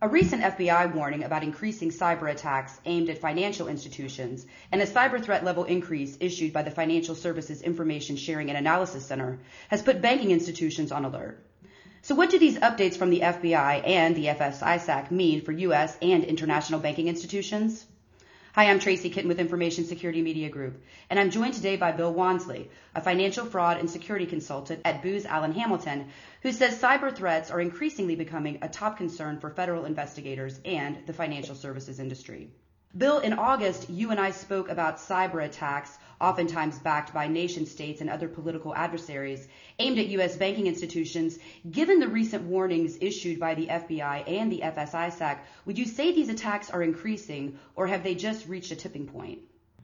A recent FBI warning about increasing cyber attacks aimed at financial institutions and a cyber threat level increase issued by the Financial Services Information Sharing and Analysis Center has put banking institutions on alert. So, what do these updates from the FBI and the FS-ISAC mean for U.S. and international banking institutions? Hi, I'm Tracy Kitten with Information Security Media Group, and I'm joined today by Bill Wansley, a financial fraud and security consultant at Booz Allen Hamilton, who says cyber threats are increasingly becoming a top concern for federal investigators and the financial services industry. Bill, in August, you and I spoke about cyber attacks, oftentimes backed by nation states and other political adversaries, aimed at U.S. banking institutions. Given the recent warnings issued by the FBI and the FS-ISAC, would you say these attacks are increasing, or have they just reached a tipping point?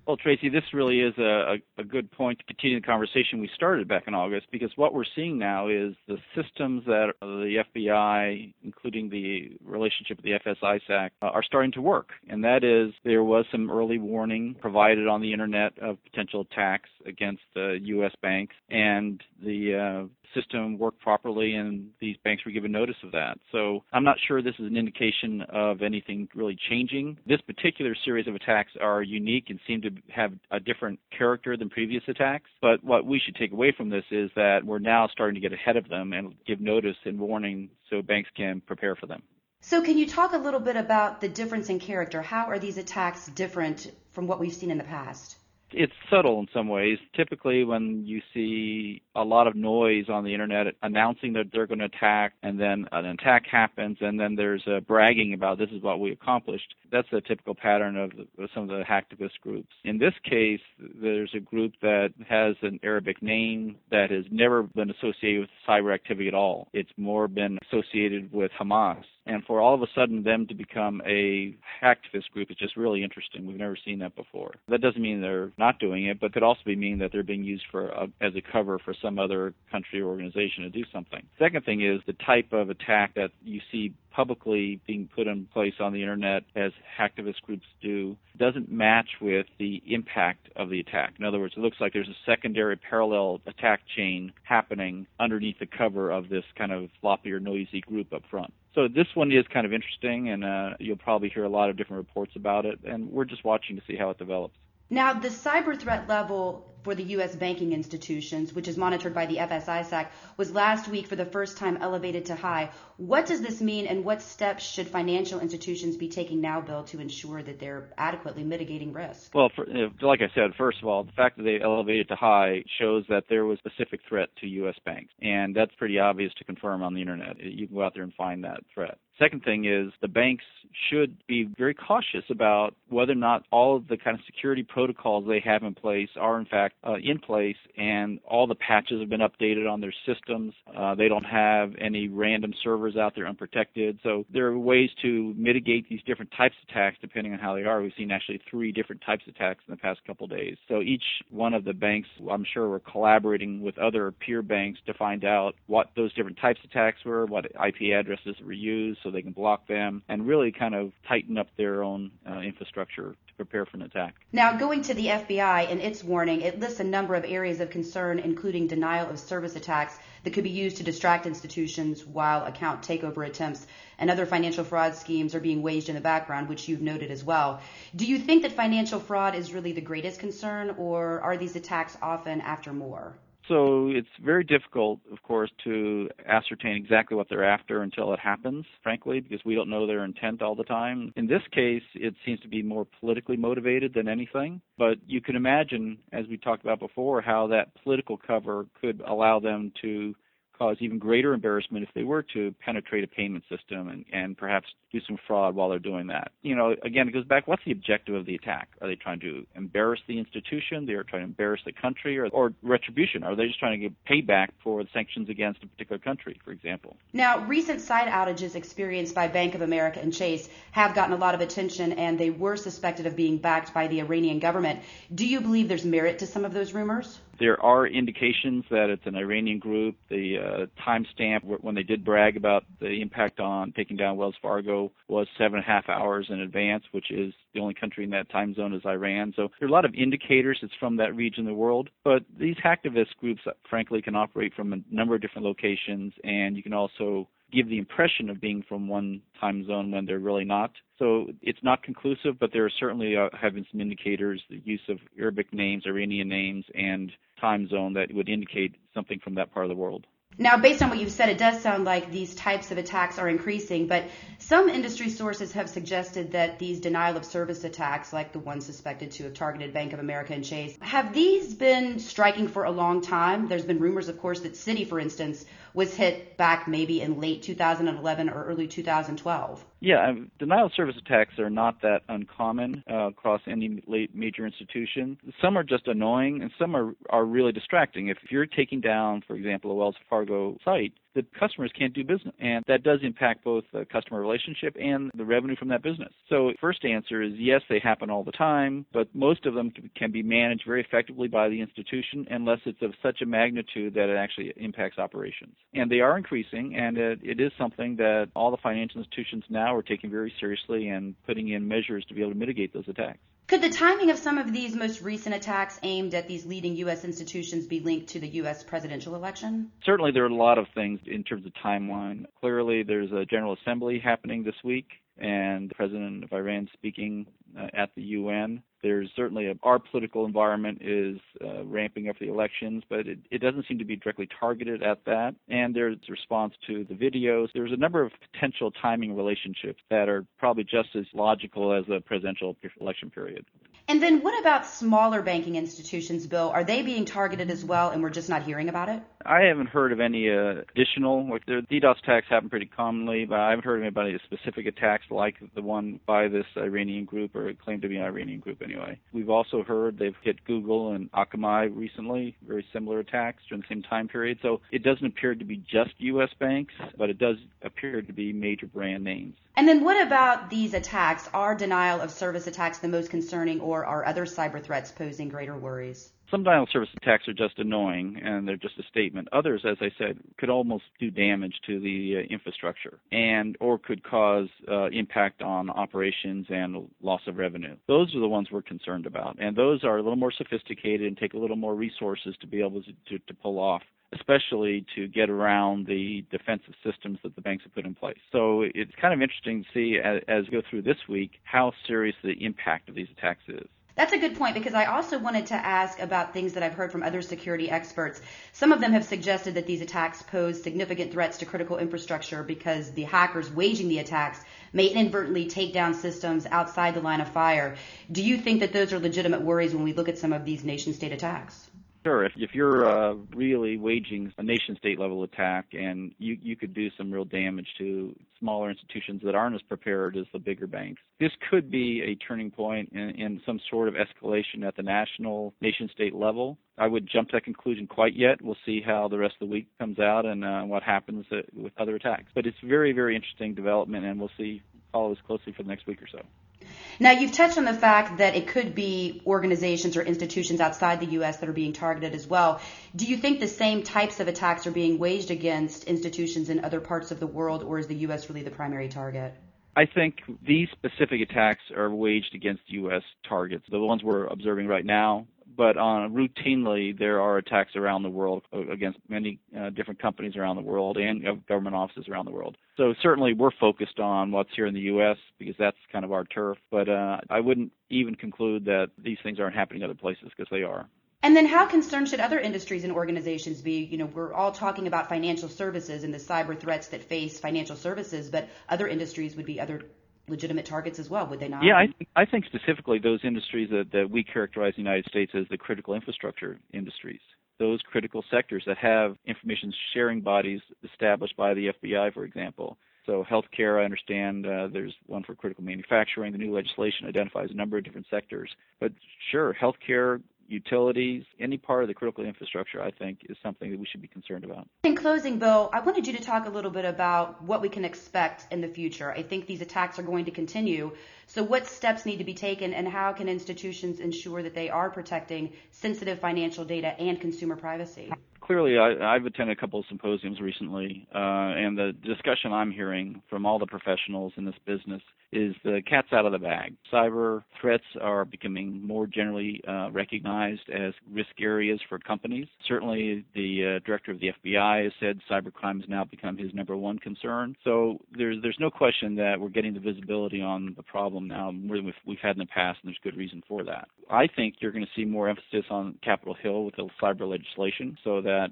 Well, Tracy, this really is a, a, good point to continue the conversation we started back in August because what we're seeing now is the systems that the FBI, including the relationship with the FS-ISAC, uh, are starting to work. And that is there was some early warning provided on the internet of potential attacks against uh, U.S. banks, and the uh, system worked properly and these banks were given notice of that. So I'm not sure this is an indication of anything really changing. This particular series of attacks are unique and seem to have a different character than previous attacks. But what we should take away from this is that we're now starting to get ahead of them and give notice and warning so banks can prepare for them. So, can you talk a little bit about the difference in character? How are these attacks different from what we've seen in the past? it's subtle in some ways. Typically, when you see a lot of noise on the internet announcing that they're going to attack, and then an attack happens, and then there's a bragging about this is what we accomplished. That's a typical pattern of some of the hacktivist groups. In this case, there's a group that has an Arabic name that has never been associated with cyber activity at all. It's more been associated with Hamas and for all of a sudden them to become a hacktivist group is just really interesting. We've never seen that before. That doesn't mean they're not doing it, but could also be mean that they're being used for a, as a cover for some other country or organization to do something. Second thing is the type of attack that you see publicly being put in place on the internet as hacktivist groups do doesn't match with the impact of the attack. In other words, it looks like there's a secondary parallel attack chain happening underneath the cover of this kind of floppy or noisy group up front. So this one is kind of interesting, and uh, you'll probably hear a lot of different reports about it, and we're just watching to see how it develops. Now, the cyber threat level for the U.S. banking institutions, which is monitored by the FS-ISAC, was last week for the first time elevated to high. What does this mean, and what steps should financial institutions be taking now, Bill, to ensure that they're adequately mitigating risk? Well, for, like I said, first of all, the fact that they elevated to high shows that there was a specific threat to U.S. banks, and that's pretty obvious to confirm on the internet. You can go out there and find that threat. Second thing is the banks should be very cautious about whether or not all of the kind of security protocols they have in place are in fact uh, in place and all the patches have been updated on their systems. Uh, they don't have any random servers out there unprotected. So there are ways to mitigate these different types of attacks depending on how they are. We've seen actually three different types of attacks in the past couple days. So each one of the banks, I'm sure, were collaborating with other peer banks to find out what those different types of attacks were, what IP addresses were used so they can block them, and really kind of tighten up their own uh, infrastructure to prepare for an attack. Now, going to the FBI and its warning, it lists a number of areas of concern, including denial of service attacks that could be used to distract institutions while account takeover attempts and other financial fraud schemes are being waged in the background, which you've noted as well. Do you think that financial fraud is really the greatest concern, or are these attacks often after more? So it's very difficult, of course, to ascertain exactly what they're after until it happens, frankly, because we don't know their intent all the time. In this case, it seems to be more politically motivated than anything. But you can imagine, as we talked about before, how that political cover could allow them to cause even greater embarrassment if they were to penetrate a payment system and, and perhaps do some fraud while they're doing that. You know, again, it goes back, what's the objective of the attack? Are they trying to embarrass the institution? They're trying to embarrass the country or, or retribution? Are they just trying to get payback for the sanctions against a particular country, for example? Now, recent site outages experienced by Bank of America and Chase have gotten a lot of attention and they were suspected of being backed by the Iranian government. Do you believe there's merit to some of those rumors? There are indications that it's an Iranian group. The uh, timestamp when they did brag about the impact on taking down Wells Fargo was seven and a half hours in advance, which is the only country in that time zone is Iran. So there are a lot of indicators it's from that region of the world. But these hacktivist groups, frankly, can operate from a number of different locations, and you can also give the impression of being from one time zone when they're really not. So it's not conclusive, but there are certainly uh, have been some indicators, the use of Arabic names, Iranian names, and time zone that would indicate something from that part of the world. Now, based on what you've said, it does sound like these types of attacks are increasing, but some industry sources have suggested that these denial of service attacks, like the one suspected to have targeted Bank of America and Chase, have these been striking for a long time? There's been rumors, of course, that Citi, for instance, was hit back maybe in late 2011 or early 2012. Yeah, um, denial of service attacks are not that uncommon uh, across any major institution. Some are just annoying, and some are, are really distracting. If you're taking down, for example, a Wells Fargo site, the customers can't do business. And that does impact both the customer relationship and the revenue from that business. So, first answer is yes, they happen all the time, but most of them can be managed very effectively by the institution unless it's of such a magnitude that it actually impacts operations. And they are increasing, and it, it is something that all the financial institutions now are taking very seriously and putting in measures to be able to mitigate those attacks. Could the timing of some of these most recent attacks aimed at these leading U.S. institutions be linked to the U.S. presidential election? Certainly, there are a lot of things in terms of timeline. Clearly, there's a General Assembly happening this week, and the President of Iran speaking at the UN. There's certainly a, our political environment is uh, ramping up the elections, but it, it, doesn't seem to be directly targeted at that. And there's response to the videos. There's a number of potential timing relationships that are probably just as logical as a presidential election period. And then what about smaller banking institutions, Bill? Are they being targeted as well, and we're just not hearing about it? I haven't heard of any uh, additional. Like the DDoS attacks happen pretty commonly, but I haven't heard of any specific attacks like the one by this Iranian group, or claimed to be an Iranian group anyway. We've also heard they've hit Google and Akamai recently, very similar attacks during the same time period. So it doesn't appear to be just U.S. banks, but it does appear to be major brand names. And then what about these attacks? Are denial of service attacks the most concerning, or are other cyber threats posing greater worries? Some denial of service attacks are just annoying and they're just a statement. Others, as I said, could almost do damage to the uh, infrastructure and or could cause uh, impact on operations and loss of revenue. Those are the ones we're concerned about, and those are a little more sophisticated and take a little more resources to be able to, to, to pull off especially to get around the defensive systems that the banks have put in place. So it's kind of interesting to see as, we go through this week how serious the impact of these attacks is. That's a good point because I also wanted to ask about things that I've heard from other security experts. Some of them have suggested that these attacks pose significant threats to critical infrastructure because the hackers waging the attacks may inadvertently take down systems outside the line of fire. Do you think that those are legitimate worries when we look at some of these nation state attacks? Sure. If, if you're uh, really waging a nation state level attack and you, you could do some real damage to smaller institutions that aren't as prepared as the bigger banks, this could be a turning point in, in some sort of escalation at the national nation state level. I would jump to that conclusion quite yet. We'll see how the rest of the week comes out and uh, what happens uh, with other attacks. But it's very, very interesting development, and we'll see follow this closely for the next week or so. Now, you've touched on the fact that it could be organizations or institutions outside the U.S. that are being targeted as well. Do you think the same types of attacks are being waged against institutions in other parts of the world, or is the U.S. really the primary target? I think these specific attacks are waged against U.S. targets. The ones we're observing right now but uh, routinely there are attacks around the world against many uh, different companies around the world and government offices around the world. So certainly we're focused on what's here in the U.S. because that's kind of our turf. But uh, I wouldn't even conclude that these things aren't happening other places because they are. And then how concerned should other industries and organizations be? You know, we're all talking about financial services and the cyber threats that face financial services, but other industries would be other legitimate targets as well, would they not? Yeah, I, th- I think specifically those industries that, that we characterize the United States as the critical infrastructure industries. Those critical sectors that have information sharing bodies established by the FBI, for example. So, healthcare, I understand uh, there's one for critical manufacturing. The new legislation identifies a number of different sectors. But sure, healthcare, utilities, any part of the critical infrastructure, I think, is something that we should be concerned about. In closing, Bill, I wanted you to talk a little bit about what we can expect in the future. I think these attacks are going to continue. So, what steps need to be taken, and how can institutions ensure that they are protecting sensitive financial data and consumer privacy? Clearly, I, have attended a couple of symposiums recently, uh, and the discussion I'm hearing from all the professionals in this business is the cat's out of the bag. Cyber threats are becoming more generally uh, recognized as risk areas for companies. Certainly, the uh, director of the FBI has said cybercrime has now become his number one concern. So there's there's no question that we're getting the visibility on the problem now more than we've, we've had in the past, and there's good reason for that. I think you're going to see more emphasis on Capitol Hill with the cyber legislation, so that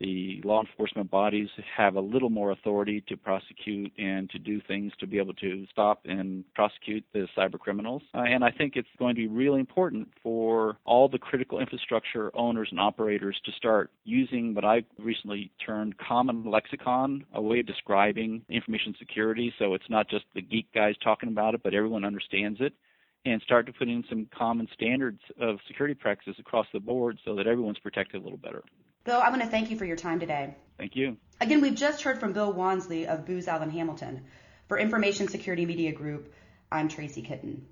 the law enforcement bodies have a little more authority to prosecute and to do things to be able to stop and prosecute the cyber criminals. Uh, and I think it's going to be really important for all the critical infrastructure owners and operators to start using what I recently termed common lexicon, a way of describing information security. So it's not just the geek guys talking about it, but everyone understands it and start to put in some common standards of security practices across the board so that everyone's protected a little better. Bill, I want to thank you for your time today. Thank you. Again, we've just heard from Bill Wansley of Booz Allen Hamilton. For Information Security Media Group, I'm Tracy Kitten.